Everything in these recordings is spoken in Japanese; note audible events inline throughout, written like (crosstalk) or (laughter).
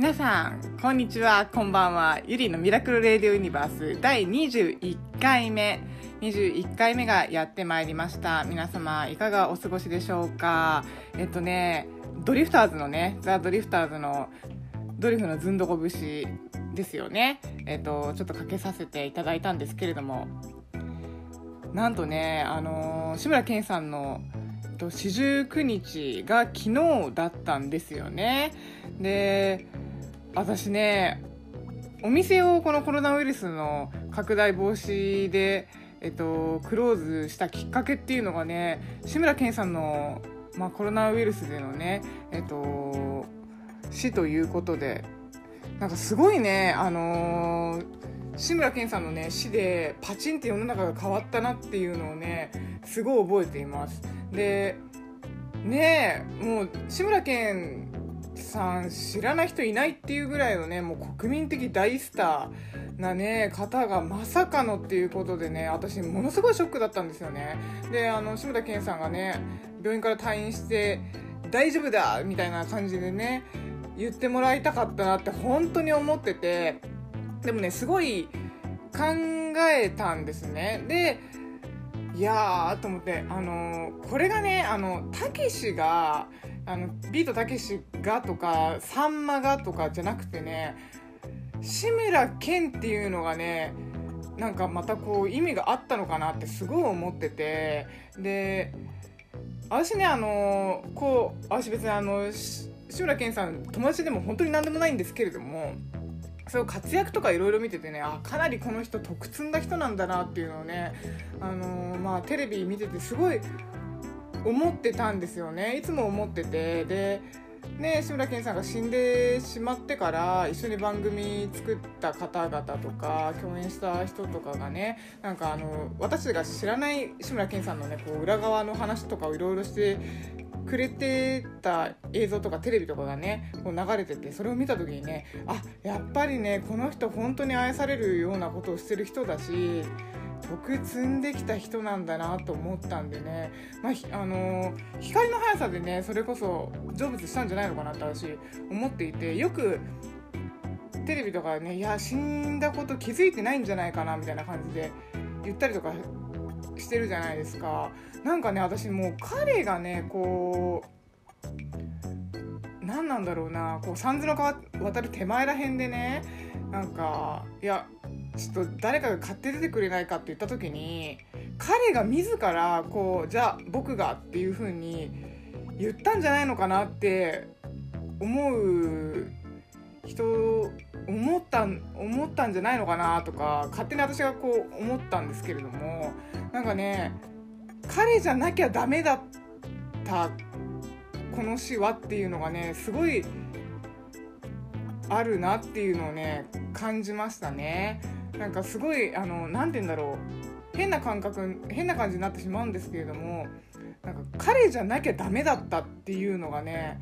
皆さんこんにちは。こんばんは。ゆりのミラクルレディオユニバース第21回目。21回目がやってまいりました。皆様いかがお過ごしでしょうか？えっとねドリフターズのねザ・ドリフターズのドリフのずんどこ節ですよね。えっとちょっとかけさせていただいたんですけれども。なんとねあの、志村けんさんの四十九日が昨日だったんですよね。で私ねお店をこのコロナウイルスの拡大防止で、えっと、クローズしたきっかけっていうのがね志村けんさんの、まあ、コロナウイルスでのね、えっと、死ということでなんかすごいね、あのー、志村けんさんのね死でパチンって世の中が変わったなっていうのをねすごい覚えています。でねえもう志村けんさん知らない人いないっていうぐらいのねもう国民的大スターなね方がまさかのっていうことでね私ものすごいショックだったんですよね。であの志村けんさんがね病院から退院して大丈夫だみたいな感じでね言ってもらいたかったなって本当に思っててでもねすごい考えたんですね。でいやーと思ってあのこれがねあのたけしがあのビートたけしがとかさんまがとかじゃなくてね志村けんっていうのがねなんかまたこう意味があったのかなってすごい思っててで私ねあのこう私別にあの志村けんさん友達でも本当に何でもないんですけれどもそう活躍とかいろいろ見ててねあかなりこの人得積んだ人なんだなっていうのをねあのまあテレビ見ててすごい思ってたんですよね。いつも思ってて。でね、志村けんさんが死んでしまってから一緒に番組作った方々とか共演した人とかがねなんかあの私が知らない志村けんさんのねこう裏側の話とかをいろいろしてくれてた映像とかテレビとかがねこう流れててそれを見た時にねあやっぱりねこの人本当に愛されるようなことをしてる人だし徳積んできた人なんだなと思ったんでね、まあ、あの光の速さでねそれこそ成仏したんじゃないのかなって私思っていてよくテレビとかねいや死んだこと気づいてないんじゃないかなみたいな感じで言ったりとかしてるじゃないですか。なんかね私もう彼がねこう何なんだろうなこう三途の川渡る手前らへんでねなんかいやちょっと誰かが買って出てくれないかって言った時に彼が自らこうじゃあ僕がっていう風に言ったんじゃないのかなって思う人思った思ったんじゃないのかなとか勝手に私がこう思ったんですけれどもなんかね彼じゃなきゃダメだったこの詩はっていうのがねすごいあるなっていうのをね感じましたね。なんかすごいあの何て言うんだろう変な感覚変な感じになってしまうんですけれどもなんか彼じゃなきゃダメだったっていうのがね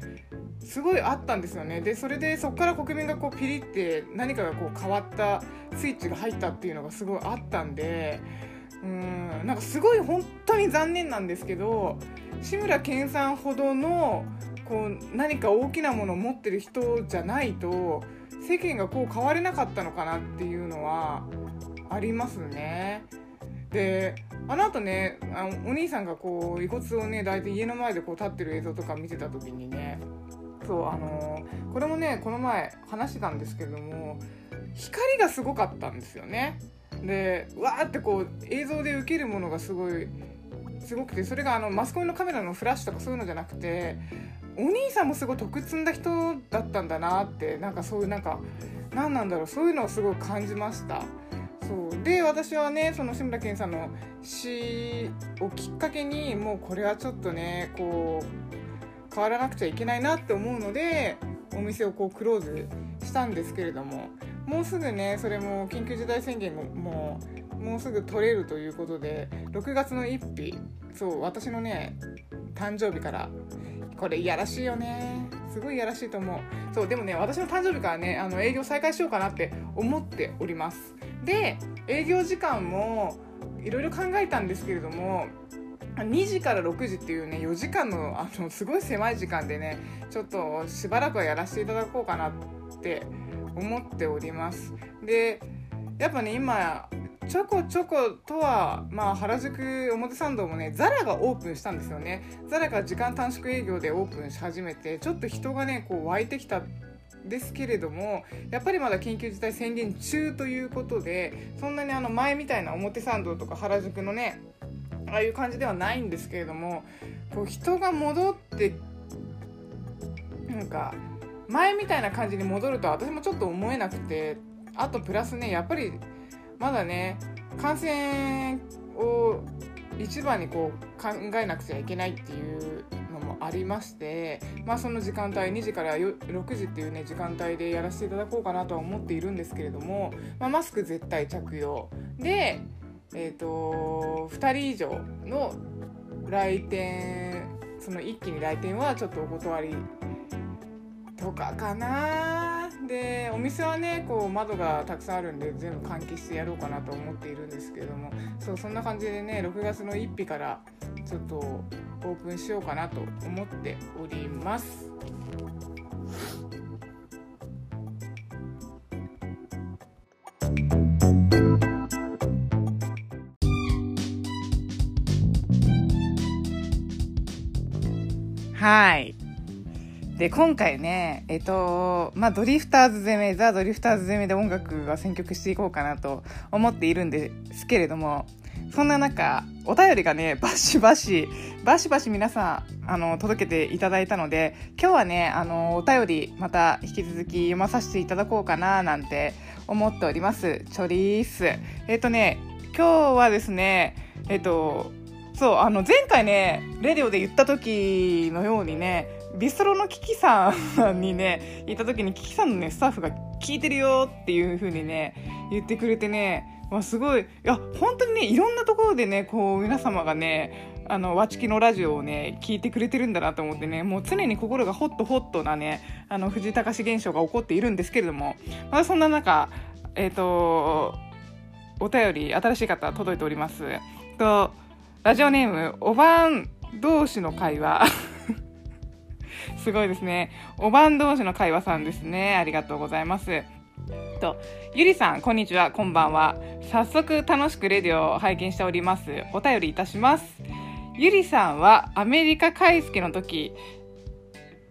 すごいあったんですよね。でそれでそこから国民がこうピリって何かがこう変わったスイッチが入ったっていうのがすごいあったんでうんなんかすごい本当に残念なんですけど志村けんさんほどのこう何か大きなものを持ってる人じゃないと世間がこう変われなかったのかなっていうのはありますね。であの後ねあお兄さんがこう遺骨をね抱いて家の前でこう立ってる映像とか見てた時にねそうあのー、これもねこの前話してたんですけども光がすごかったんですよね。でわーってこう映像で受けるものがすごいすごくてそれがあのマスコミのカメラのフラッシュとかそういうのじゃなくてお兄さんもすごい得積んだ人だったんだなってなんかそういうなんか何なんだろうそういうのをすごい感じました。そう。で私はねその志村けんさんの詩をきっかけにもうこれはちょっとねこう変わらなくちゃいけないなって思うのでお店をこうクローズしたんですけれどももうすぐねそれも緊急事態宣言ももうもうすぐ取れるということで6月の1日そう私のね誕生日からこれいやらしいよね。すごいいやらしいと思う。そうでもね私の誕生日からねあの営業再開しようかなって思っております。で営業時間もいろいろ考えたんですけれども2時から6時っていうね4時間のあのすごい狭い時間でねちょっとしばらくはやらせていただこうかなって思っております。でやっぱね今ちょこちょことは、まあ、原宿表参道もねザラがオープンしたんですよね。ザラが時間短縮営業でオープンし始めてちょっと人がねこう湧いてきたですけれどもやっぱりまだ緊急事態宣言中ということでそんなにあの前みたいな表参道とか原宿のねああいう感じではないんですけれどもこう人が戻ってなんか前みたいな感じに戻ると私もちょっと思えなくてあとプラスねやっぱりまだね感染を一番にこう考えなくちゃいけないっていうのもありましてまあその時間帯2時から6時っていうね時間帯でやらせていただこうかなとは思っているんですけれども、まあ、マスク絶対着用。でえっ、ー、と2人以上の来店その一気に来店はちょっとお断りとかかなでお店はねこう窓がたくさんあるんで全部換気してやろうかなと思っているんですけれどもそうそんな感じでね6月の1日からちょっとオープンしようかなと思っております。はい。で、今回ね、えっと、まあ、ドリフターズ攻め、ザ・ドリフターズ攻めで音楽は選曲していこうかなと思っているんですけれども、そんな中、お便りがね、バシバシ、バシバシ皆さん、あの、届けていただいたので、今日はね、あの、お便り、また引き続き読まさせていただこうかな、なんて思っております。チョリース。えっとね、今日はですね、えっと、そうあの前回ねレディオで言った時のようにねビストロのキキさんにねいた時にキキさんのねスタッフが聞いてるよっていう風にね言ってくれてね、まあ、すごいいや本当にねいろんなところでねこう皆様がねあのわちきのラジオをね聞いてくれてるんだなと思ってねもう常に心がホットホットなねあの藤井隆現象が起こっているんですけれども、まあ、そんな中えっ、ー、とお便り新しい方届いておりますとラジオネーム、おばん同士の会話。すごいですね。おばん同士の会話さんですね。ありがとうございます。と、ゆりさん、こんにちは、こんばんは。早速楽しくレディオを拝見しております。お便りいたします。ゆりさんはアメリカ買い付けの時、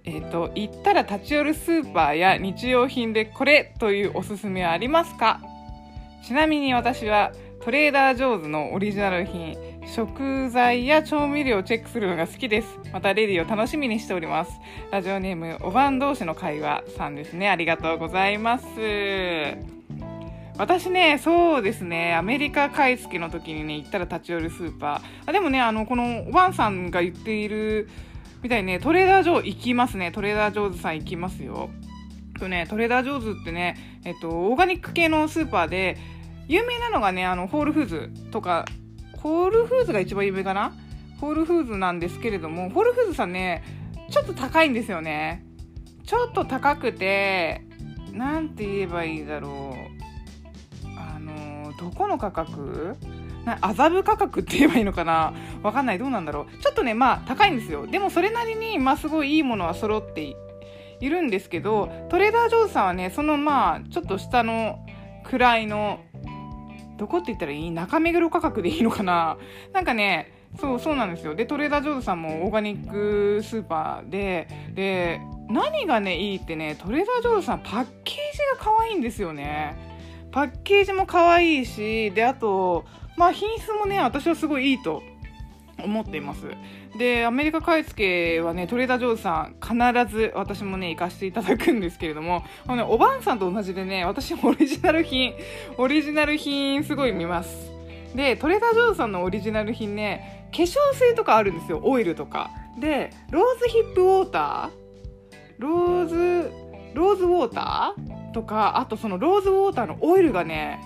えっ、ー、と、行ったら立ち寄るスーパーや日用品でこれというおすすめはありますか？ちなみに私はトレーダー・ジョーズのオリジナル品、食材や調味料をチェックするのが好きです。またレディを楽しみにしております。ラジオネーム、おばん同士の会話さんですね。ありがとうございます。私ね、そうですね、アメリカ買い付けの時にね、行ったら立ち寄るスーパー。あでもね、あの、このおばんさんが言っているみたいにね、トレーダー上行きますね。トレーダー上手さん行きますよ。とね、トレーダー上手ってね、えっと、オーガニック系のスーパーで、有名なのがね、あの、ホールフーズとかホールフーズが一番有名かな？ホールフーズなんですけれども、ホールフーズさんね、ちょっと高いんですよね。ちょっと高くて、なんて言えばいいだろう。あの、どこの価格？麻布価格って言えばいいのかな？わかんない。どうなんだろう。ちょっとね、まあ高いんですよ。でもそれなりに、まあすごいいいものは揃っているんですけど、トレーダー・ジョーズさんはね、そのまあ、ちょっと下の位のどこって言ったらいい？中目黒価格でいいのかな？(laughs) なんかね、そうそうなんですよ。で、トレーダー・ジョーズさんもオーガニックスーパーで、で、何がね、いいってね、トレーダー・ジョーズさんパッケージが可愛いんですよね。パッケージも可愛いし、で、あと、まあ品質もね、私はすごいいいと思っています。で、アメリカ買い付けはね、トレーダー・ジョーズさん、必ず私もね、行かせていただくんですけれども、あのね、おばんさんと同じでね、私オリジナル品、オリジナル品すごい見ます。で、トレーダー・ジョーズさんのオリジナル品ね、化粧水とかあるんですよ、オイルとか。で、ローズヒップウォーターローズ、ローズウォーターとか、あとそのローズウォーターのオイルがね、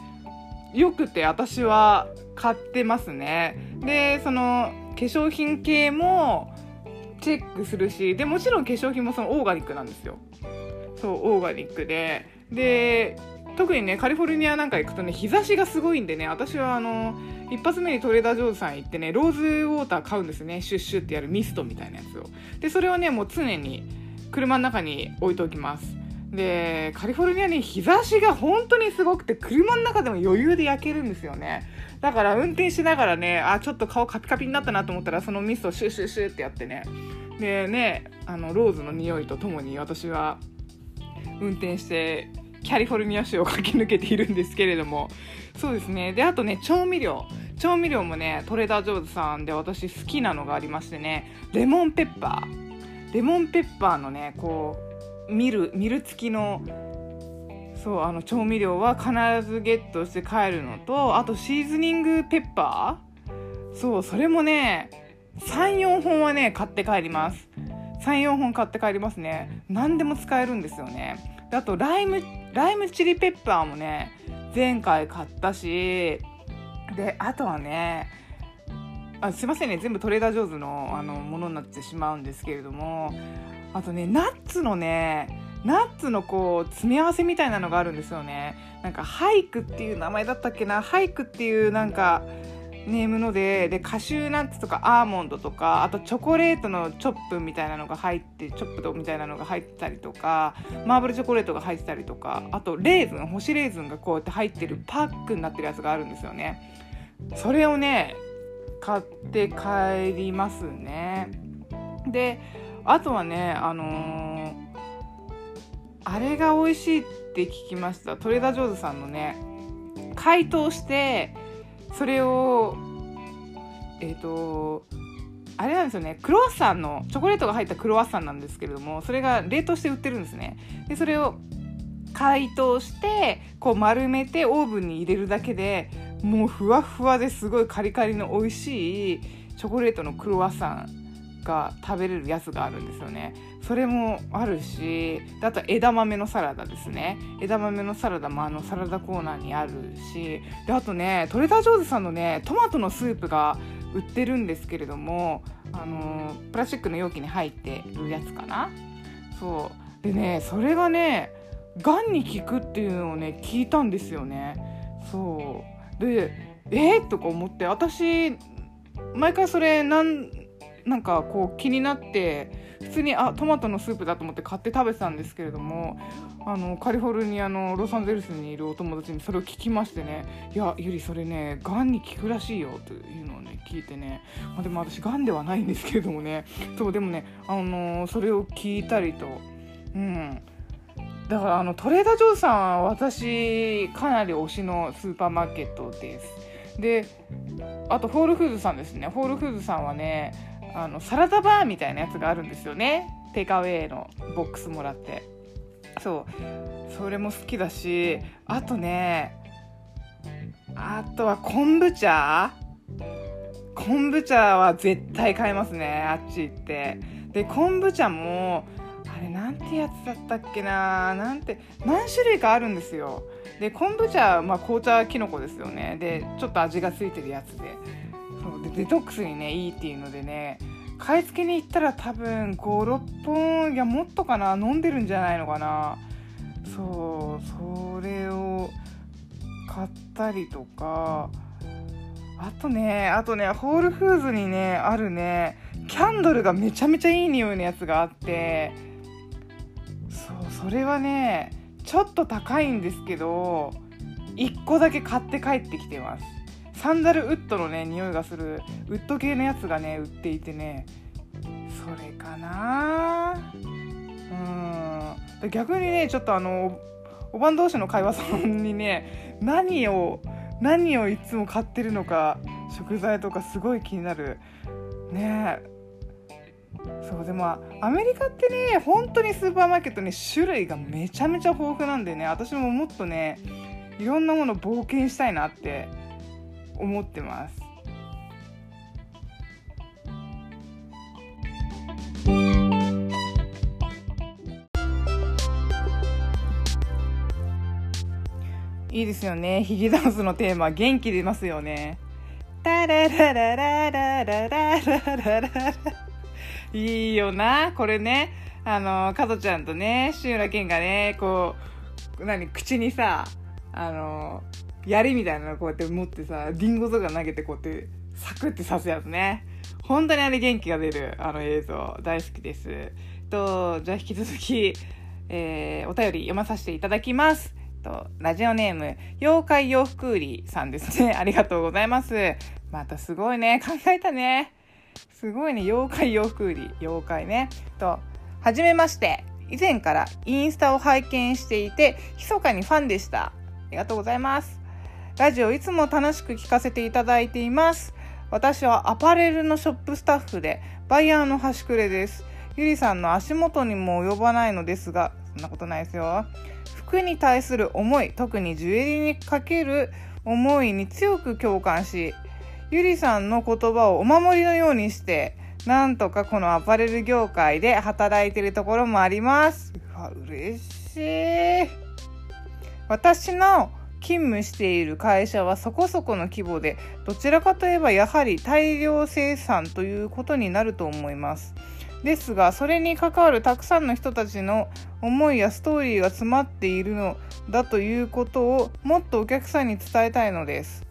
よくて私は買ってますね。で、その化粧品系もチェックするし、で、もちろん化粧品もそのオーガニックなんですよ。そう、オーガニックで。で、特にねカリフォルニアなんか行くとね日差しがすごいんでね私はあの一発目にトレーダー・ジョーズさん行ってねローズウォーター買うんですねシュッシュってやるミストみたいなやつをでそれをねもう常に車の中に置いておきますでカリフォルニアに日差しが本当にすごくて車の中でも余裕で焼けるんですよね。だから運転しながらねあちょっと顔カピカピになったなと思ったらそのミストをシュッシュッシューってやってね。でねあのローズの匂いとともに私は運転してキャリフォルニア州を駆け抜けているんですけれども。そうですね。であとね調味料。調味料もねトレーダー・ジョーズさんで私好きなのがありましてね。レモンペッパー。レモンペッパーのねこうミルミル付きのそうあの調味料は必ずゲットして帰るのとあとシーズニングペッパー？そうそれもね34本はね買って帰ります。34本買って帰りますね。何でも使えるんですよね。あとライムライムチリペッパーもね前回買ったしであとはねあすいませんね全部トレーダー・ジョーズのあのものになってしまうんですけれどもあとねナッツのねナッツのこう詰め合わせみたいなのがあるんですよね。なんかハイクっていう名前だったっけな？ハイクっていうなんかネームのででカシューナッツとかアーモンドとかあとチョコレートのチョップみたいなのが入ってチョップとみたいなのが入ってたりとかマーブルチョコレートが入ってたりとかあとレーズン干しレーズンがこうやって入ってるパックになってるやつがあるんですよね。それをね買って帰りますね。であとはねあのー、あれが美味しいって聞きました。トレーダー・ジョーズさんのね解凍してそれをえっ、ー、とあれなんですよね。クロワッサンのチョコレートが入ったクロワッサンなんですけれどもそれが冷凍して売ってるんですね。でそれを解凍してこう丸めてオーブンに入れるだけでもうふわふわですごいカリカリの美味しいチョコレートのクロワッサンが食べれるやつがあるんですよね。それもあるしあと枝豆のサラダですね。枝豆のサラダもあのサラダコーナーにあるしであとねトレダー・ジョーズさんのねトマトのスープが売ってるんですけれどもあのプラスチックの容器に入ってるやつかな。そう。でねそれがねがんに効くっていうのをね聞いたんですよね。そう。でえー、とか思って私毎回それなんなんかこう気になって普通にあトマトのスープだと思って買って食べてたんですけれどもあのカリフォルニアのロサンゼルスにいるお友達にそれを聞きましてね「いやゆりそれねがんに効くらしいよ」というのをね聞いてね、まあ、でも私がんではないんですけれどもねそうでもね、あのー、それを聞いたりとうんだからあのトレーダー・ジョーさんは私かなり推しのスーパーマーケットです。であとホールフーズさんですねホールフーズさんはねあのサラダバーみたいなやつがあるんですよね。テイクアウェイのボックスもらって。そう。それも好きだしあとねあとは昆布茶。昆布茶は絶対買いますねあっち行って。で昆布茶もあれなんてやつだったっけな。なんて何種類かあるんですよ。で昆布茶、まあ、紅茶きのこですよね。でちょっと味がついてるやつで。そうでデトックスにねいいっていうのでね買い付けに行ったら多分56本いやもっとかな飲んでるんじゃないのかな。そうそれを買ったりとか。あとねあとねホールフーズにねあるねキャンドルがめちゃめちゃいい匂いのやつがあって。そうそれはねちょっと高いんですけど1個だけ買って帰ってきてます。サンダルウッドのね匂いがするウッド系のやつがね売っていてね。それかな。うん。逆にねちょっとあのおばん同士の会話さんにね何を何をいつも買ってるのか食材とかすごい気になる。ね。そうでもアメリカってね本当にスーパーマーケットね種類がめちゃめちゃ豊富なんでね私ももっとねいろんなもの冒険したいなって思ってますいいですよね。ヒゲダンスのテーマ、元気出ますよね。タララララララララララいいよな。これね、あの、かぞちゃんとね、志村けんがね、こう、何、口にさ、あの槍みたいなのこうやって持ってさリンゴとか投げてこうやってサクって刺すやつね。本当にあれ元気が出るあの映像。大好きです。とじゃあ引き続き、えー、お便り読まさせていただきます。とラジオネーム妖怪洋服売りさんですね。(laughs) ありがとうございます。またすごいね。考えたね。すごいね。妖怪洋服売り。妖怪ね。とはじめまして。以前からインスタを拝見していて密かにファンでした。ありがとうございます。ラジオいつも楽しく聞かせていただいています。私はアパレルのショップスタッフでバイヤーの端くれです。ゆりさんの足元にも及ばないのですがそんなことないですよ。服に対する思い特にジュエリーにかける思いに強く共感しゆりさんの言葉をお守りのようにしてなんとかこのアパレル業界で働いてるところもあります。うわ嬉しい。私の勤務している会社はそこそこの規模でどちらかといえばやはり大量生産ということになると思います。ですがそれに関わるたくさんの人たちの思いやストーリーが詰まっているのだということをもっとお客さんに伝えたいのです。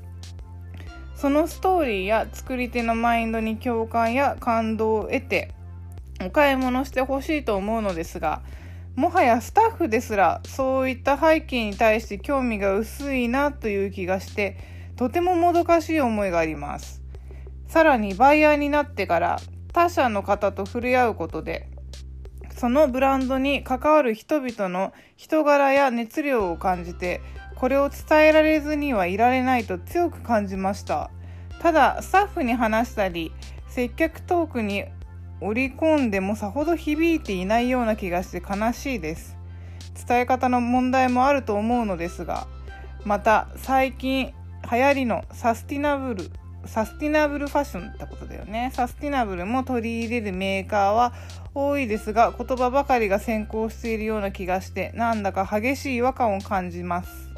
そのストーリーや作り手のマインドに共感や感動を得てお買い物してほしいと思うのですがもはやスタッフですらそういった背景に対して興味が薄いなという気がしてとてももどかしい思いがあります。さらにバイヤーになってから他社の方と触れ合うことでそのブランドに関わる人々の人柄や熱量を感じてこれを伝えられずにはいられないと強く感じました。ただスタッフに話したり接客トークに織り込んでもさほど響いていないような気がして悲しいです。伝え方の問題もあると思うのですがまた最近流行りのサスティナブルサスティナブルファッションってことだよね。サスティナブルも取り入れるメーカーは多いですが言葉ばかりが先行しているような気がしてなんだか激しい違和感を感じます。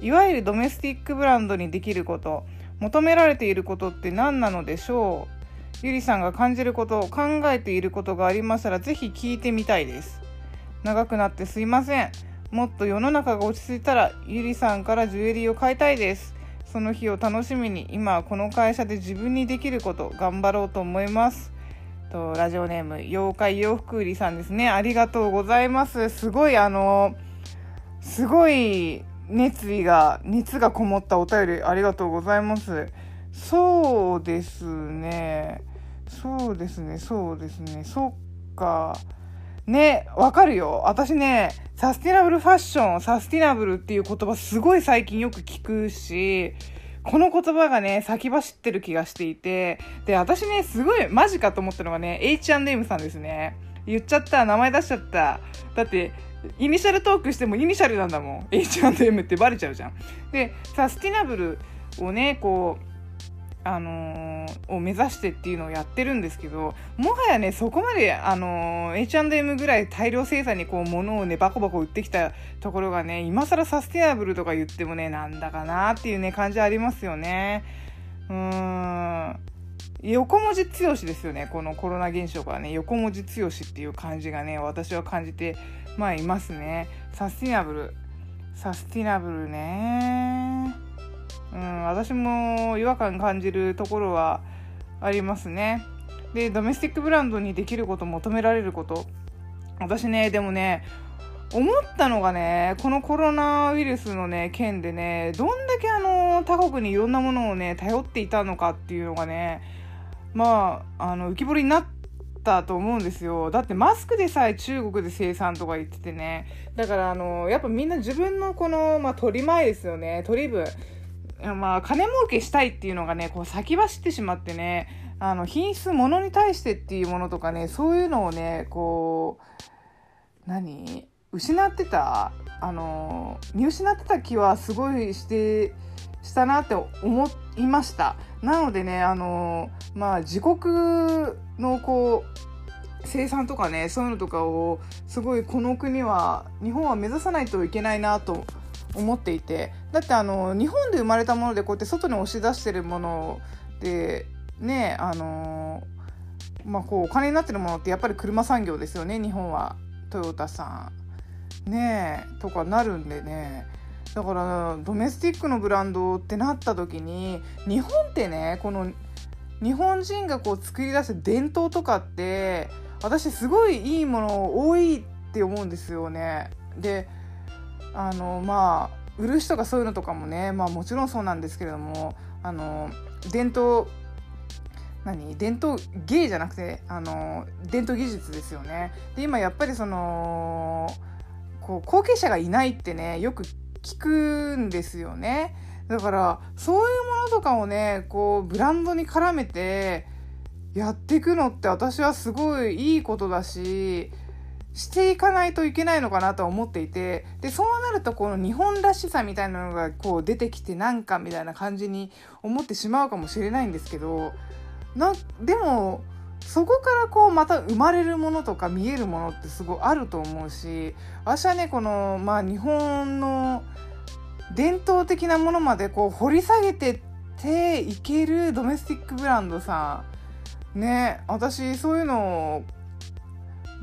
いわゆるドメスティックブランドにできること求められていることって何なのでしょう？ゆりさんが感じること考えていることがありましたらぜひ聞いてみたいです。長くなってすいません。もっと世の中が落ち着いたらゆりさんからジュエリーを買いたいです。その日を楽しみに今はこの会社で自分にできること頑張ろうと思います。とラジオネーム妖怪洋服売りさんですね。ありがとうございます。すごいあのすごい熱意が熱がこもったお便りありがとうございます。そうですねそうですねそうですねそっかねわかるよ私ねサスティナブルファッションサスティナブルっていう言葉すごい最近よく聞くしこの言葉がね、先走ってる気がしていて、で、私ね、すごいマジかと思ったのがね、H&M さんですね。言っちゃった、名前出しちゃった。だって、イニシャルトークしてもイニシャルなんだもん。H&M ってバレちゃうじゃん。で、サスティナブルをね、こう、あのー、を目指してっていうのをやってるんですけどもはやねそこまで、あのー、H&M ぐらい大量生産にこう物をねバコバコ売ってきたところがね今更サステナブルとか言ってもねなんだかなっていうね感じありますよね。うーん。横文字強しですよねこのコロナ現象からね。横文字強しっていう感じがね私は感じてまあいますね。サスティナブル。サスティナブルね、私も違和感感じるところはありますね。で、ドメスティックブランドにできること、求められること。私ね、でもね、思ったのがね、このコロナウイルスのね、件でね、どんだけあの、他国にいろんなものをね、頼っていたのかっていうのがね、まあ、あの、浮き彫りになったと思うんですよ。だってマスクでさえ中国で生産とか言っててね。だからあの、やっぱみんな自分のこの、まあ、取り前ですよね。取り分。まあ、金儲けしたいっていうのがね、こう先走ってしまってね、あの、品質、物に対してっていうものとかね、そういうのをね、こう、何？失ってた、あの、見失ってた気はすごいして、したなって思いました。なのでね、あの、まあ、自国のこう、生産とかね、そういうのとかを、すごいこの国は、日本は目指さないといけないなと思っていてだってあの日本で生まれたものでこうやって外に押し出してるものでねあのまあこうお金になってるものってやっぱり車産業ですよね日本は。トヨタさん。ねえとかなるんでね。だからドメスティックのブランドってなった時に日本ってねこの日本人がこう作り出す伝統とかって私すごいいいもの多いって思うんですよね。であのまあ売る人がそういうのとかもね、まあ、もちろんそうなんですけれどもあの伝統何？伝統芸じゃなくてあの伝統技術ですよね。で今やっぱりそのこう後継者がいないってねよく聞くんですよね。だからそういうものとかをねこうブランドに絡めてやっていくのって私はすごいいいことだししていかないといけないのかなとは思っていてでそうなるとこの日本らしさみたいなのがこう出てきてなんかみたいな感じに思ってしまうかもしれないんですけどなでもそこからこうまた生まれるものとか見えるものってすごいあると思うし私はねこのまあ日本の伝統的なものまでこう掘り下げてっていけるドメスティックブランドさんね私そういうの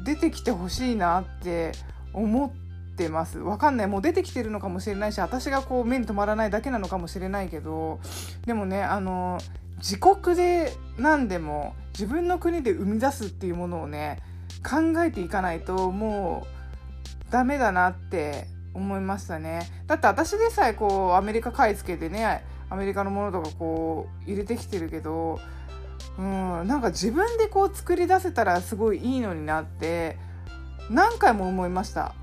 出てきてほしいなって思ってます。わかんない。もう出てきてるのかもしれないし私がこう目に留まらないだけなのかもしれないけどでもねあの自国で何でも自分の国で生み出すっていうものをね考えていかないともうダメだなって思いましたね。だって私でさえこうアメリカ買い付けてねアメリカのものとかこう入れてきてるけどうん、なんか自分でこう作り出せたらすごいいいのになって何回も思いました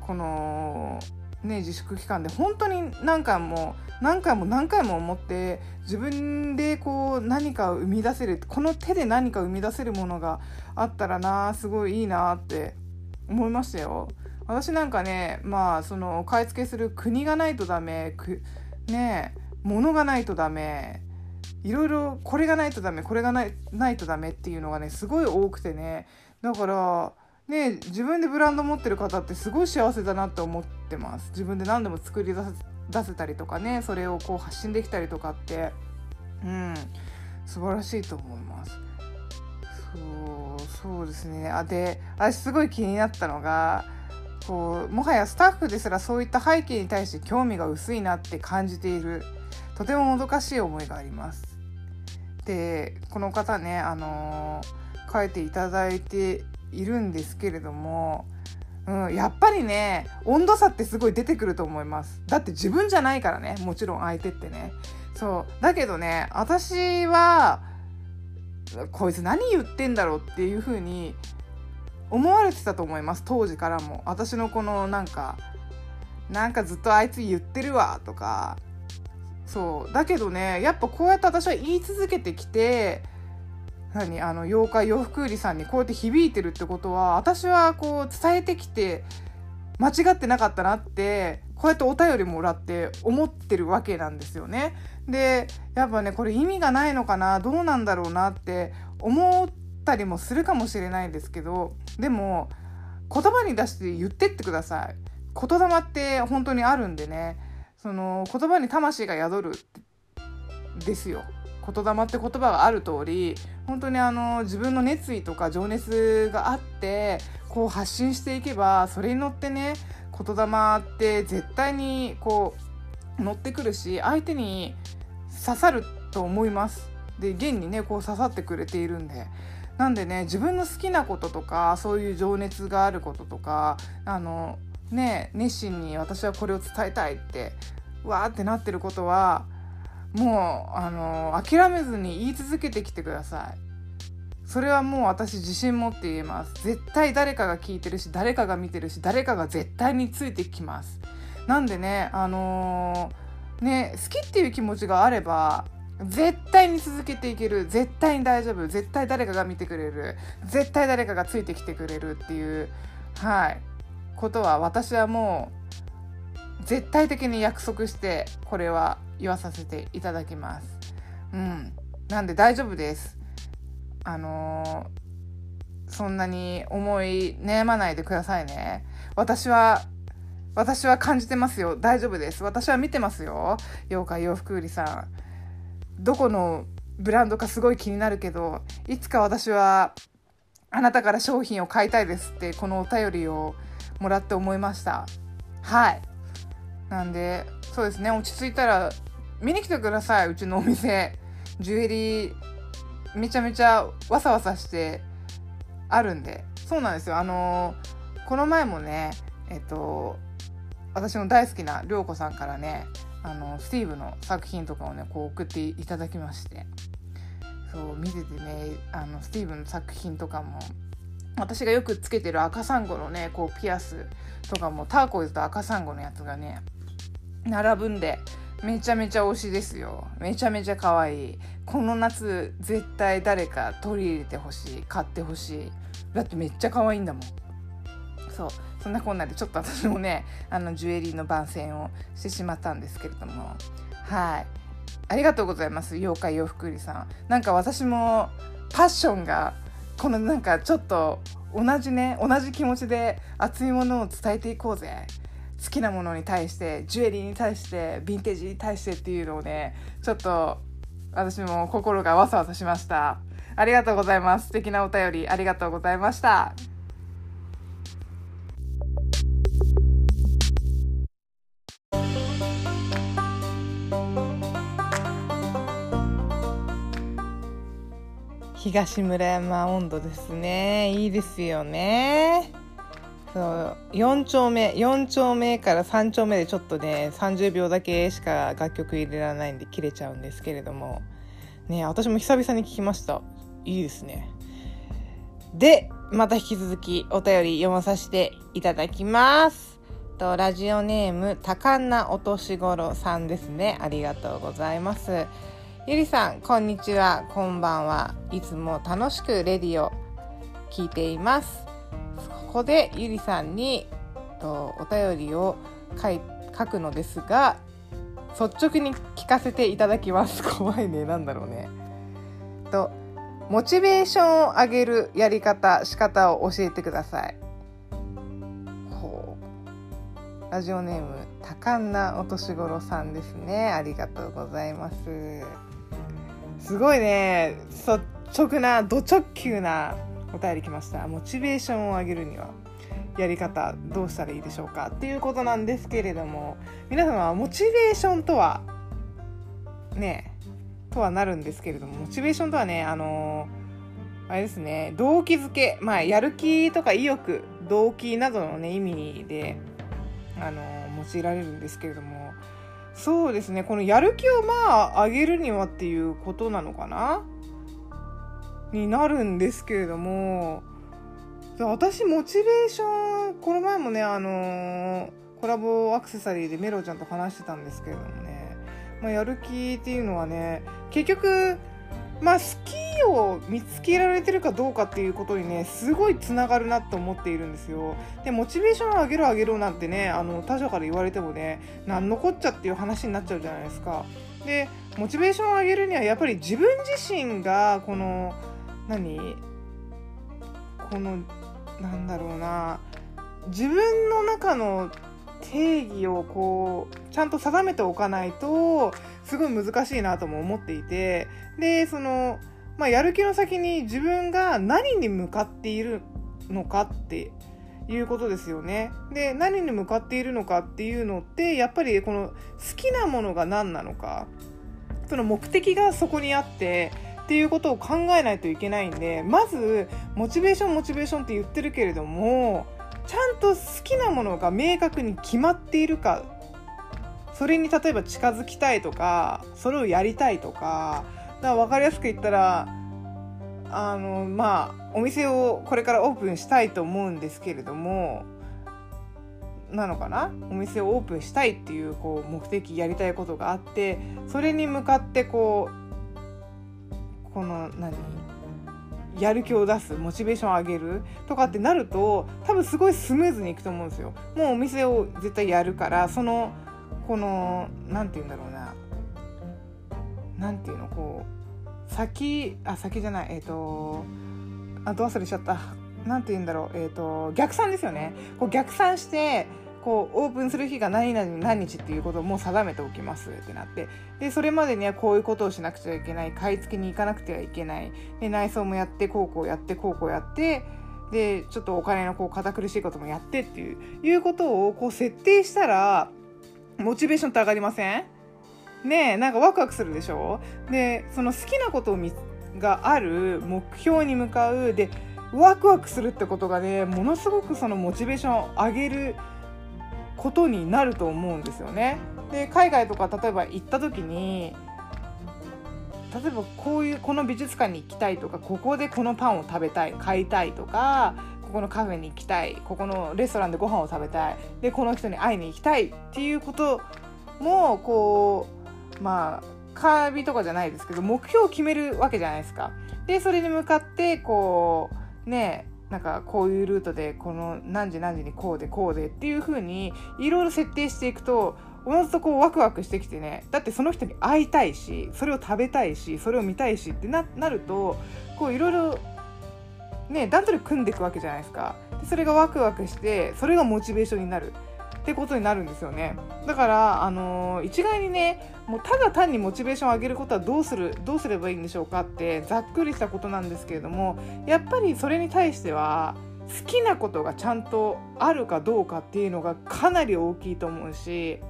このね自粛期間で本当に何回も何回も何回も思って自分でこう何かを生み出せるこの手で何か生み出せるものがあったらなすごいいいなって思いましたよ。私なんかねまあその買い付けする国がないとダメくね物がないとダメいろいろこれがないとダメこれがないないとダメっていうのがねすごい多くてね。だからね自分でブランド持ってる方ってすごい幸せだなって思ってます。自分で何でも作り出せ出せたりとかねそれをこう発信できたりとかって。うん。素晴らしいと思います。そうそうですね。あで私すごい気になったのがこうもはやスタッフですらそういった背景に対して興味が薄いなって感じているとてももどかしい思いがあります。でこの方ねあのー、書いていただいているんですけれども、うん、やっぱりね温度差ってすごい出てくると思います。だって自分じゃないからねもちろん相手ってね。そうだけどね私はこいつ何言ってんだろうっていう風に思われてたと思います当時からも。私のこのなんかなんかずっとあいつ言ってるわとかそうだけどねやっぱこうやって私は言い続けてきて何あの妖怪洋服売りさんにこうやって響いてるってことは私はこう伝えてきて間違ってなかったなってこうやってお便りもらって思ってるわけなんですよね。でやっぱねこれ意味がないのかなどうなんだろうなって思ったりもするかもしれないんですけどでも言葉に出して言ってってください。言霊って本当にあるんでねその言葉に魂が宿るですよ。言霊って言葉がある通り本当にあの自分の熱意とか情熱があってこう発信していけばそれに乗ってね言霊って絶対にこう乗ってくるし相手に刺さると思います。で現にねこう刺さってくれているんで。なんでね自分の好きなこととかそういう情熱があることとかあのね熱心に私はこれを伝えたいってわーってなってることはもうあの諦めずに言い続けてきてください。それはもう私自信持って言えます。絶対誰かが聞いてるし誰かが見てるし誰かが絶対についてきます。なんでねあのー、ね好きっていう気持ちがあれば絶対に続けていける。絶対に大丈夫。絶対誰かが見てくれる。絶対誰かがついてきてくれるっていうはい。ことは私はもう絶対的に約束してこれは言わさせていただきます。うん、なんで大丈夫です。あのー、そんなに思い悩まないでくださいね。私は私は感じてますよ。大丈夫です。私は見てますよ。妖怪洋服売りさん。どこのブランドかすごい気になるけど、いつか私はあなたから商品を買いたいですってこのお便りをもらって思いました。はい。なんでそうですね。落ち着いたら見に来てください。うちのお店。ジュエリーめちゃめちゃわさわさしてあるんで。そうなんですよ。あの、この前もねえっと私の大好きな涼子さんからねあのスティーブの作品とかをねこう送っていただきまして。そう見ててねあのスティーブの作品とかも私がよくつけてる赤サンゴのねこうピアスとかもターコイズと赤サンゴのやつがね並ぶんでめちゃめちゃ推しですよ。めちゃめちゃ可愛い。この夏絶対誰か取り入れてほしい。買ってほしい。だってめっちゃ可愛いんだもん。そう。そんなこんなでちょっと私もねあのジュエリーの番宣をしてしまったんですけれども。はい。ありがとうございます。妖怪洋服売りさん。なんか私もパッションがこのなんかちょっと同じね同じ気持ちで熱いものを伝えていこうぜ。好きなものに対してジュエリーに対してヴィンテージに対してっていうのをねちょっと私も心がわさわさしました。ありがとうございます。素敵なお便りありがとうございました。東村山温度ですね。いいですよね。そう4丁目4丁目から3丁目でちょっとね30秒だけしか楽曲入れられないんで切れちゃうんですけれども。ね私も久々に聞きました。いいですね。でまた引き続きお便り読まさせていただきます。とラジオネーム多感なお年頃さんですね。ありがとうございます。ゆりさん、こんにちは、こんばんは。いつも楽しくレディを聞いています。ここでゆりさんにとお便りを書い書くのですが、率直に聞かせていただきます。(laughs) 怖いね、なんだろうね。と、モチベーションを上げるやり方、仕方を教えてください。ほう。ラジオネーム、多感なお年頃さんですね。ありがとうございます。すごいね率直なド直球なお便り来ました。モチベーションを上げるにはやり方どうしたらいいでしょうかっていうことなんですけれども皆様はモチベーションとはねとはなるんですけれどもモチベーションとはねあのあれですね動機づけまあやる気とか意欲動機などのね意味であの用いられるんですけれどもそうですね。このやる気をまあ上げるにはっていうことなのかな？になるんですけれども。私モチベーションこの前もねあの、コラボアクセサリーでメロちゃんと話してたんですけれどもね、まあ、やる気っていうのはね結局まあ好きを見つけられてるかどうかっていうことにねすごいつながるなと思っているんですよ。でモチベーションを上げろ上げろなんてねあの他者から言われてもね何のこっちゃっていう話になっちゃうじゃないですか。でモチベーションを上げるにはやっぱり自分自身がこの何？このなんだろうな。自分の中の定義をこうちゃんと定めておかないとすごい難しいなとも思っていてでそのまあ、やる気の先に自分が何に向かっているのかっていうことですよね。で、何に向かっているのかっていうのって、やっぱりこの好きなものが何なのか、その目的がそこにあって、っていうことを考えないといけないんで、まず、モチベーション、モチベーションって言ってるけれども、ちゃんと好きなものが明確に決まっているか、それに例えば近づきたいとか、それをやりたいとか、だから分かりやすく言ったらあのまあお店をこれからオープンしたいと思うんですけれどもなのかな？お店をオープンしたいっていうこう目的やりたいことがあってそれに向かってこうこの何？やる気を出すモチベーションを上げるとかってなると多分すごいスムーズにいくと思うんですよ。もうお店を絶対やるからそのこの何て言うんだろうな。何ていうのこう先あ先じゃない。えっ、ー、とあど忘れしちゃった。何て言うんだろう。えっ、ー、と逆算ですよね。こう逆算してこうオープンする日が何々何日っていうことをもう定めておきます。ってなって。でそれまでにはこういうことをしなくちゃいけない。買い付けに行かなくてはいけない。で内装もやってこうこうやってこうこうやって。でちょっとお金のこう堅苦しいこともやってっていういうことをこう設定したらモチベーションって上がりません？ねえなんかワクワクするでしょ？でその好きなことをみがある目標に向かう。でワクワクするってことがねものすごくそのモチベーションを上げることになると思うんですよね。で海外とか例えば行った時に例えばこういうこの美術館に行きたいとかここでこのパンを食べたい買いたいとかここのカフェに行きたい。ここのレストランでご飯を食べたい。でこの人に会いに行きたいっていうこともこうまあカービィとかじゃないですけど目標を決めるわけじゃないですか。でそれに向かってこうねなんかこういうルートでこの何時何時にこうでこうでっていう風にいろいろ設定していくとおのずとこうワクワクしてきてね。だってその人に会いたいしそれを食べたいしそれを見たいしってなるとこういろいろね段取り組んでいくわけじゃないですか。でそれがワクワクしてそれがモチベーションになる。ってことになるんですよね。だからあのー、一概にねもうただ単にモチベーションを上げることはどうするどうすればいいんでしょうかってざっくりしたことなんですけれどもやっぱりそれに対しては好きなことがちゃんとあるかどうかっていうのがかなり大きいと思うし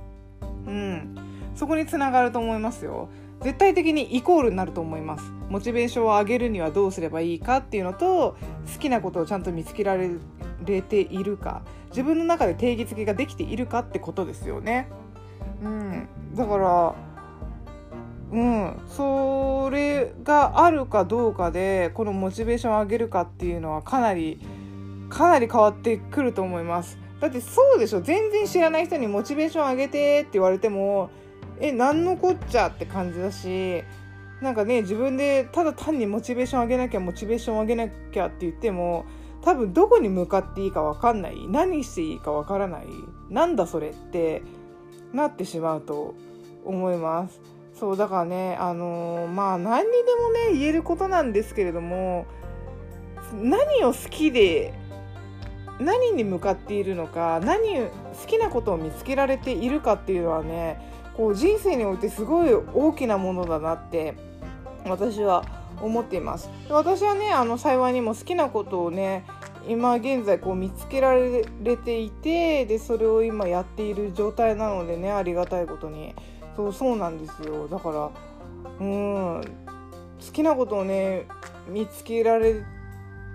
うん、そこにつながると思いますよ。絶対的にイコールになると思います。モチベーションを上げるにはどうすればいいかっていうのと好きなことをちゃんと見つけられているか。自分の中で定義づけができているかってことですよね。うん。だからうん。それがあるかどうかでこのモチベーションを上げるかっていうのはかなりかなり変わってくると思います。だってそうでしょ。全然知らない人にモチベーション上げてって言われてもえ何のこっちゃって感じだしなんかね自分でただ単にモチベーション上げなきゃモチベーション上げなきゃって言っても多分どこに向かっていいか分かんない。何していいか分からない。なんだそれってなってしまうと思います。そうだからねあのー、まあ何にでもね言えることなんですけれども何を好きで何に向かっているのか何好きなことを見つけられているかっていうのはねこう人生においてすごい大きなものだなって私は思っています。私はねあの幸いにも好きなことをね今現在こう見つけられていてでそれを今やっている状態なのでねありがたいことに。そうそうなんですよ。だからうん好きなことをね見つけられ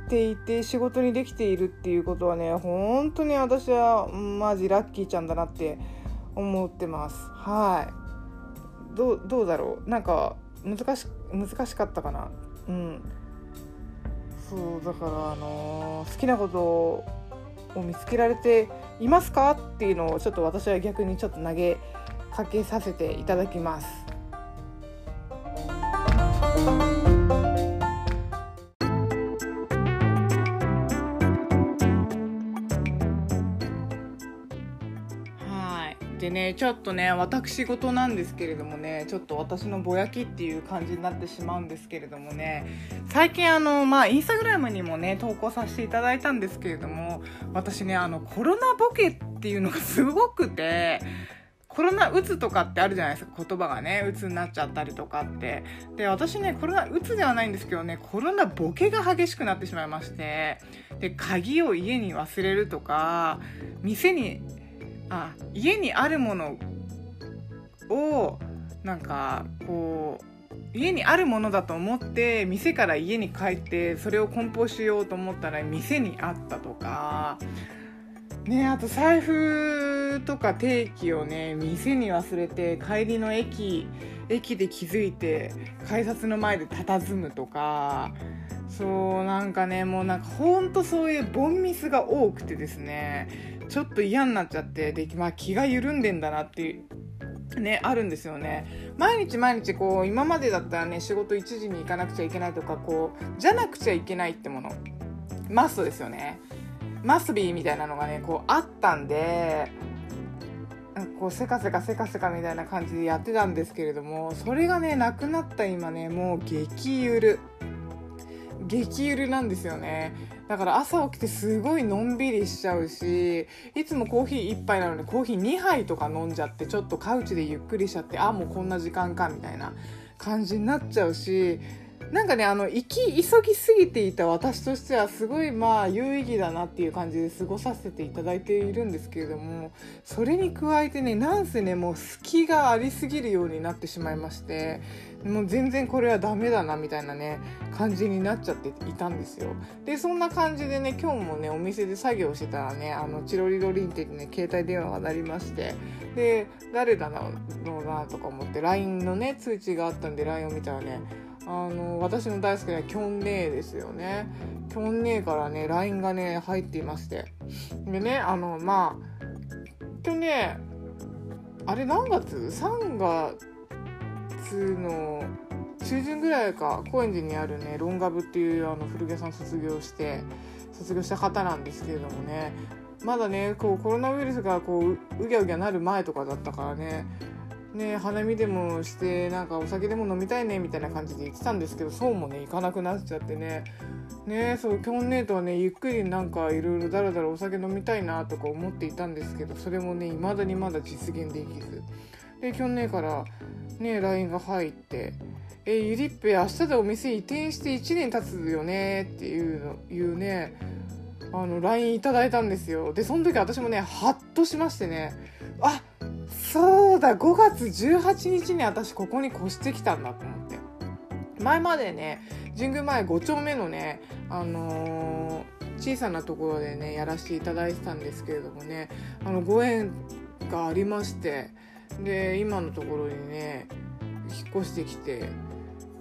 ていて仕事にできているっていうことはね本当に私はマジラッキーちゃんだなって思ってます。はい。どうどうだろう？なんか難し難しかったかな？うん。そうだからあのー、好きなことを見つけられていますか？っていうのをちょっと私は逆にちょっと投げかけさせていただきます。でねちょっとね私事なんですけれどもねちょっと私のぼやきっていう感じになってしまうんですけれどもね最近あのまあインスタグラムにもね投稿させていただいたんですけれども私ねあのコロナボケっていうのがすごくてコロナうつとかってあるじゃないですか言葉がねうつになっちゃったりとかって。で私ねコロナうつではないんですけどねコロナボケが激しくなってしまいましてで鍵を家に忘れるとか店にあ家にあるものをなんかこう家にあるものだと思って店から家に帰ってそれを梱包しようと思ったら店にあったとか。ねあと財布とか定期をね店に忘れて帰りの駅駅で気づいて改札の前で佇むとか。そうなんかねもうなんかほんとそういうボンミスが多くてですね。ちょっと嫌になっちゃってで、まあ、気が緩んでんだなっていうねあるんですよね。毎日毎日こう今までだったらね仕事1時に行かなくちゃいけないとかこうじゃなくちゃいけないってもの。マストですよね。マスビーみたいなのがねこうあったんでこうせかせかせかせかみたいな感じでやってたんですけれどもそれがねなくなった今ねもう激ゆる激ゆるなんですよね。だから朝起きてすごいのんびりしちゃうしいつもコーヒー1杯なのでコーヒー2杯とか飲んじゃってちょっとカウチでゆっくりしちゃってあもうこんな時間かみたいな感じになっちゃうしなんかね、あの、行き急ぎすぎていた私としては、すごいまあ、有意義だなっていう感じで過ごさせていただいているんですけれども、それに加えてね、なんせね、もう隙がありすぎるようになってしまいまして、もう全然これはダメだなみたいなね感じになっちゃっていたんですよ。でそんな感じでね今日もねお店で作業してたらねあのチロリロリンってね携帯電話が鳴りましてで誰だろうなとか思って LINE のね通知があったんで LINE を見たらねあの私の大好きなキョンネーですよね。キョンネーからね LINE がね入っていまして。でねあのまあキョンネーあれ何月 ?3 月の中旬ぐらいか高円寺にあるねロンガブっていうあの古着さん卒業して卒業した方なんですけれどもね。まだねこうコロナウイルスがこううぎゃうぎゃなる前とかだったからねね花見でもしてなんかお酒でも飲みたいねみたいな感じで言ってたんですけどそうもね行かなくなっちゃってね。ねそうキョンネーとはねゆっくりなんかいろいろだらだらお酒飲みたいなとか思っていたんですけどそれもね未だにまだ実現できず。でキョンネからね LINE が入って「えゆりっぺ明日でお店移転して1年経つよね」っていうのいうねあの LINE いただいたんですよ。でその時私もねハッとしましてね。あっそうだ5月18日に私ここに越してきたんだと思って。前までね神宮前5丁目のねあのー、小さなところでねやらせていただいてたんですけれどもねあのご縁がありましてで今のところにね引っ越してきて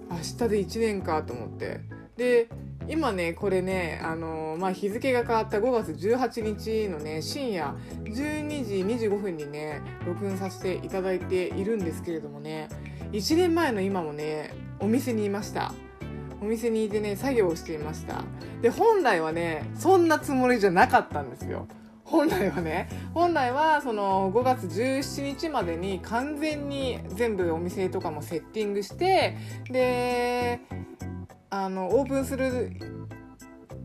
明日で1年かと思って。で今ねこれねあのまあ、日付が変わった5月18日のね深夜12時25分にね録音させていただいているんですけれどもね1年前の今もねお店にいました。お店にいてね作業をしていました。で本来はねそんなつもりじゃなかったんですよ。本来はね。本来はその5月17日までに完全に全部お店とかもセッティングしてであのオープンする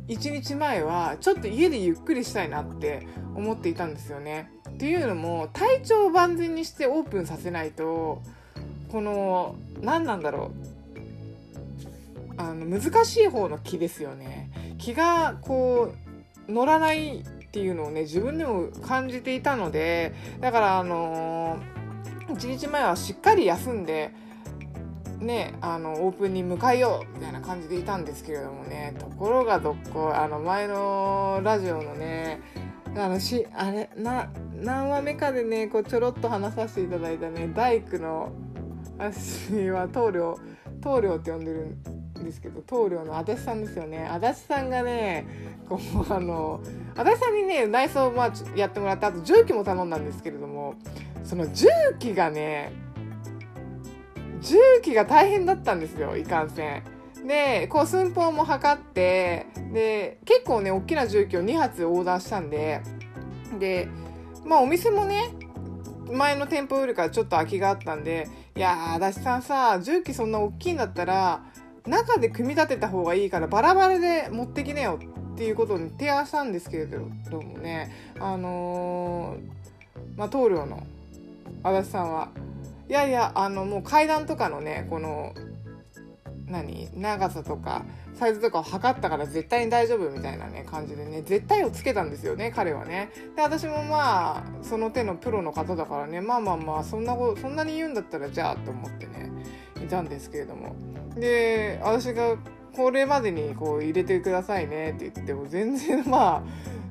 1日前はちょっと家でゆっくりしたいなって思っていたんですよね。っていうのも体調を万全にしてオープンさせないとこの何なんだろうあの難しい方の気ですよね。気がこう乗らないっていうのをね自分でも感じていたのでだからあのー、1日前はしっかり休んでねあのオープンに迎えようみたいな感じでいたんですけれどもねところがどっこあの前のラジオのねあのしあれな何話目かでねこうちょろっと話させていただいたね大工の私は棟梁棟梁って呼んでるんですけど棟梁の足立さんですよね。足立さんがねこうあの足立さんにね内装まあやってもらった後重機も頼んだんですけれどもその重機がね重機が大変だったんですよいかんせん。でこう寸法も測ってで結構ね大きな重機を2発オーダーしたんででまあお店もね前の店舗よりからちょっと空きがあったんで「いやー足立さんさ重機そんな大きいんだったら中で組み立てた方がいいからバラバラで持ってきなよ」っていうことに提案したんですけれどもねあのー、まあ棟梁の足立さんはいやいやあのもう階段とかのねこの何長さとかサイズとかを測ったから絶対に大丈夫みたいなね感じでね絶対をつけたんですよね彼はね。で私もまあその手のプロの方だからねまあまあまあそんなことそんなに言うんだったらじゃあと思ってねいたんですけれども。で私がこれまでにこう入れてくださいねって言っても全然まあ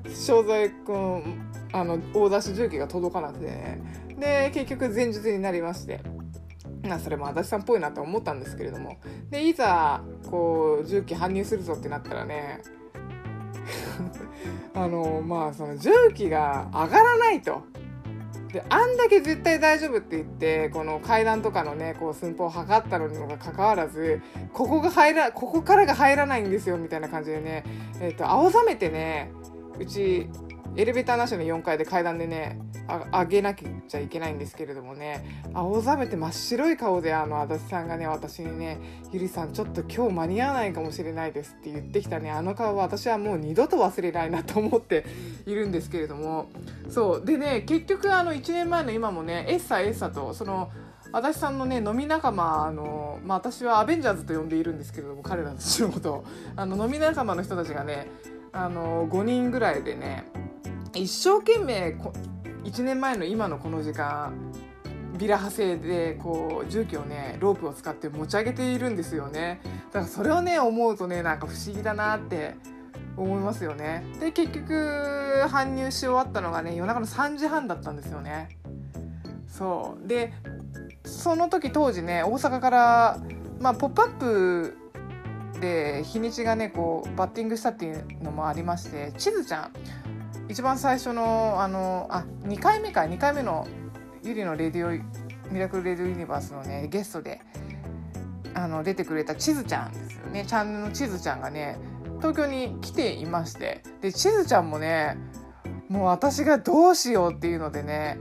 商材君あの大出し重機が届かなくてね。で結局前日になりまして。なそれも足立さんっぽいなと思ったんですけれども。でいざこう重機搬入するぞってなったらね。(laughs) あのまあその重機が上がらないと。であんだけ絶対大丈夫って言ってこの階段とかのねこう寸法を測ったのにもかかわらずここが入らここからが入らないんですよみたいな感じでねえっ、ー、と青ざめてねうちエレベーターなしの4階で階段でね上げなきゃいけないんですけれどもね。青ざめて真っ白い顔であの足立さんがね私にね「ゆりさんちょっと今日間に合わないかもしれないです」って言ってきたね。あの顔は私はもう二度と忘れないなと思って (laughs) いるんですけれども。そう。でね結局あの1年前の今もねエッサエッサとその足立さんのね飲み仲間あの、まあ、私はアベンジャーズと呼んでいるんですけれども彼らたちのことあの飲み仲間の人たちがねあの5人ぐらいでね一生懸命こ1年前の今のこの時間ビラ派生でこう重機をねロープを使って持ち上げているんですよね。だからそれをね思うとねなんか不思議だなって思いますよね。で結局搬入し終わったのがね夜中の3時半だったんですよね。そう。でその時当時ね大阪からまあポップアップで日にちがねこうバッティングしたっていうのもありましてちずちゃん一番最初のあのあ2回目か。2回目のゆりのレディオミラクル・レディオ・ユニバースのねゲストであの出てくれたちずちゃんですよね。チャンネルのちずちゃんがね東京に来ていまして。でちずちゃんもねもう私がどうしようっていうのでね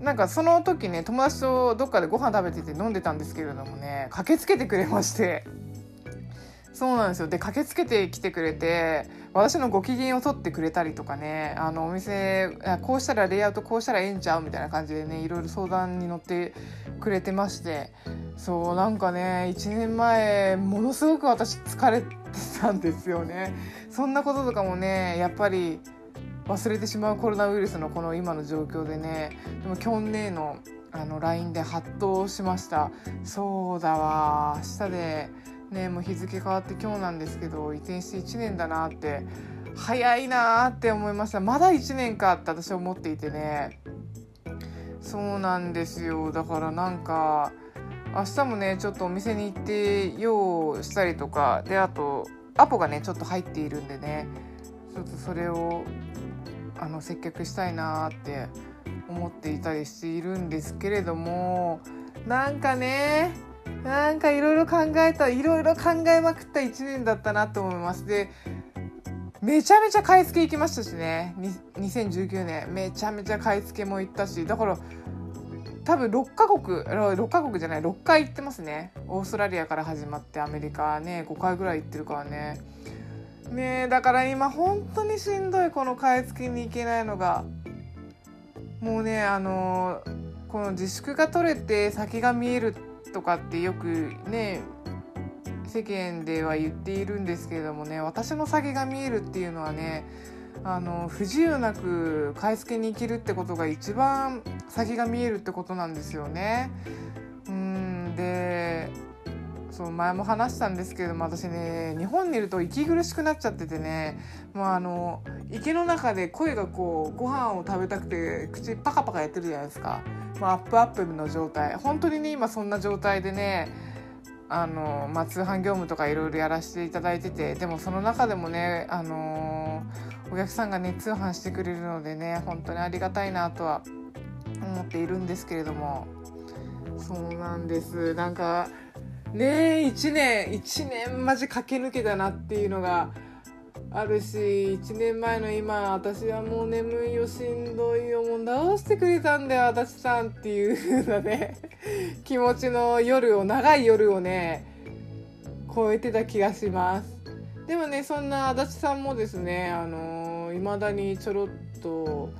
なんかその時ね友達とどっかでご飯食べてて飲んでたんですけれどもね駆けつけてくれまして。そうなんですよ。で駆けつけてきてくれて私のご機嫌を取ってくれたりとかね。あのお店こうしたらレイアウトこうしたらええんちゃうみたいな感じでねいろいろ相談に乗ってくれてまして。そうなんかね1年前ものすごく私疲れてたんですよね。そんなこととかもねやっぱり忘れてしまうコロナウイルスのこの今の状況でね。でも去年のあの LINE でハッとしました。そうだわ明日でねもう日付変わって今日なんですけど移転して1年だなって早いなって思いました。まだ1年かって私は思っていてね。そうなんですよ。だからなんか明日もねちょっとお店に行って用したりとかであとアポがねちょっと入っているんでねちょっとそれをあの接客したいなって思っていたりしているんですけれどもなんかねなんかいろいろ考えたいろいろ考えまくった1年だったなと思います。でめちゃめちゃ買い付け行きましたしね。2019年めちゃめちゃ買い付けも行ったし。だから多分6カ国6カ国じゃない6回行ってますね。オーストラリアから始まってアメリカね5回ぐらい行ってるからね。ねだから今本当にしんどいこの買い付けに行けないのが。もうねあのこの自粛が取れて先が見えるってとかってよくね世間では言っているんですけれどもね私の先が見えるっていうのはねあの不自由なく買い付けに行けるってことが一番先が見えるってことなんですよね。うんでそう前も話したんですけれども私ね日本にいると息苦しくなっちゃっててねもうあの池の中で声がこうご飯を食べたくて口パカパカやってるじゃないですか、まあ、アップアップの状態。本当にね今そんな状態でねあの、まあ、通販業務とかいろいろやらせていただいててでもその中でもねあのお客さんがね通販してくれるのでね本当にありがたいなとは思っているんですけれども。そうなんです。なんかねえ1年1年マジ駆け抜けたなっていうのがあるし1年前の今私はもう眠いよしんどいよもう直してくれたんだよ足立さんっていう風なね気持ちの夜を長い夜をね超えてた気がします。でもねそんな足立さんもですねあのいまだにちょろっと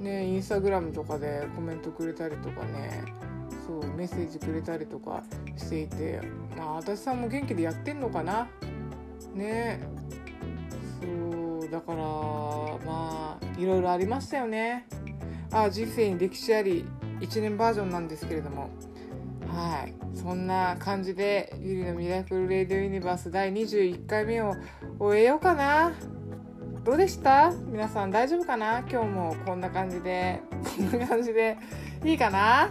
ねインスタグラムとかでコメントくれたりとかねそうメッセージくれたりとかしていてまあ足立さんも元気でやってんのかな？ね。そうだからまあいろいろありましたよね。あ人生に歴史あり1年バージョンなんですけれども。はい。そんな感じでゆりのミラクル・レディオ・ユニバース第21回目を終えようかな。どうでした？皆さん大丈夫かな？今日もこんな感じでこんな感じでいいかな？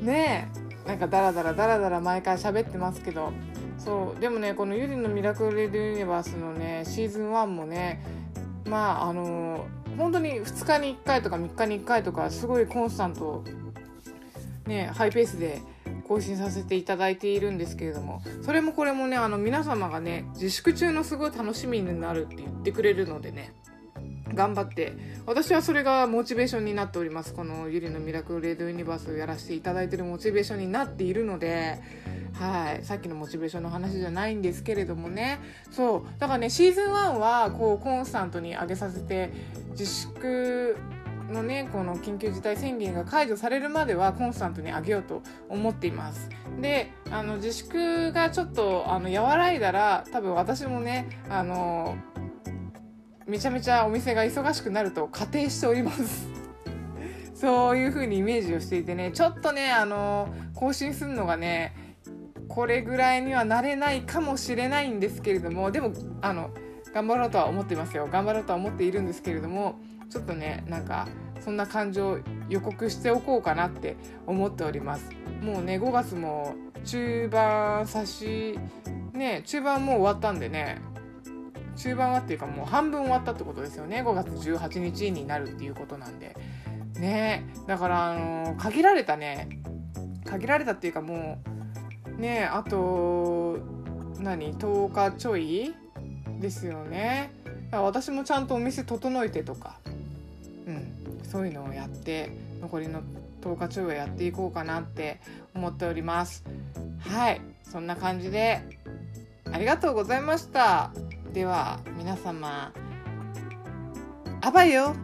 ねえなんかダラダラダラダラ毎回喋ってますけど。そうでもねこの「ゆりのミラクル・レディ・ユニバース」のねシーズン1もねまああの本当に2日に1回とか3日に1回とかすごいコンスタントねハイペースで更新させていただいているんですけれども。それもこれもねあの皆様がね自粛中のすごい楽しみになるって言ってくれるのでね。頑張って私はそれがモチベーションになっております。このゆりのミラクル・レディオ・ユニバースをやらせていただいてるモチベーションになっているのではい。さっきのモチベーションの話じゃないんですけれどもね。そう。だからねシーズン1はこうコンスタントに上げさせて自粛のねこの緊急事態宣言が解除されるまではコンスタントに上げようと思っています。であの自粛がちょっとあの和らいだら多分私もねあのめちゃめちゃお店が忙しくなると仮定しております。(laughs) そういう風にイメージをしていてね。ちょっとねあの更新するのがねこれぐらいにはなれないかもしれないんですけれどもでもあの頑張ろうとは思ってますよ。頑張ろうとは思っているんですけれどもちょっとねなんかそんな感情予告しておこうかなって思っております。もうね5月も中盤差しね中盤もう終わったんでね中盤はっていうかもう半分終わったってことですよね。5月18日になるっていうことなんで。ね。だからあの限られたね。限られたっていうかもうね。あと何？10日ちょいですよね。私もちゃんとお店整えてとか、うん、そういうのをやって残りの10日ちょいはやっていこうかなって思っております。はい。そんな感じでありがとうございました。では皆様あばよ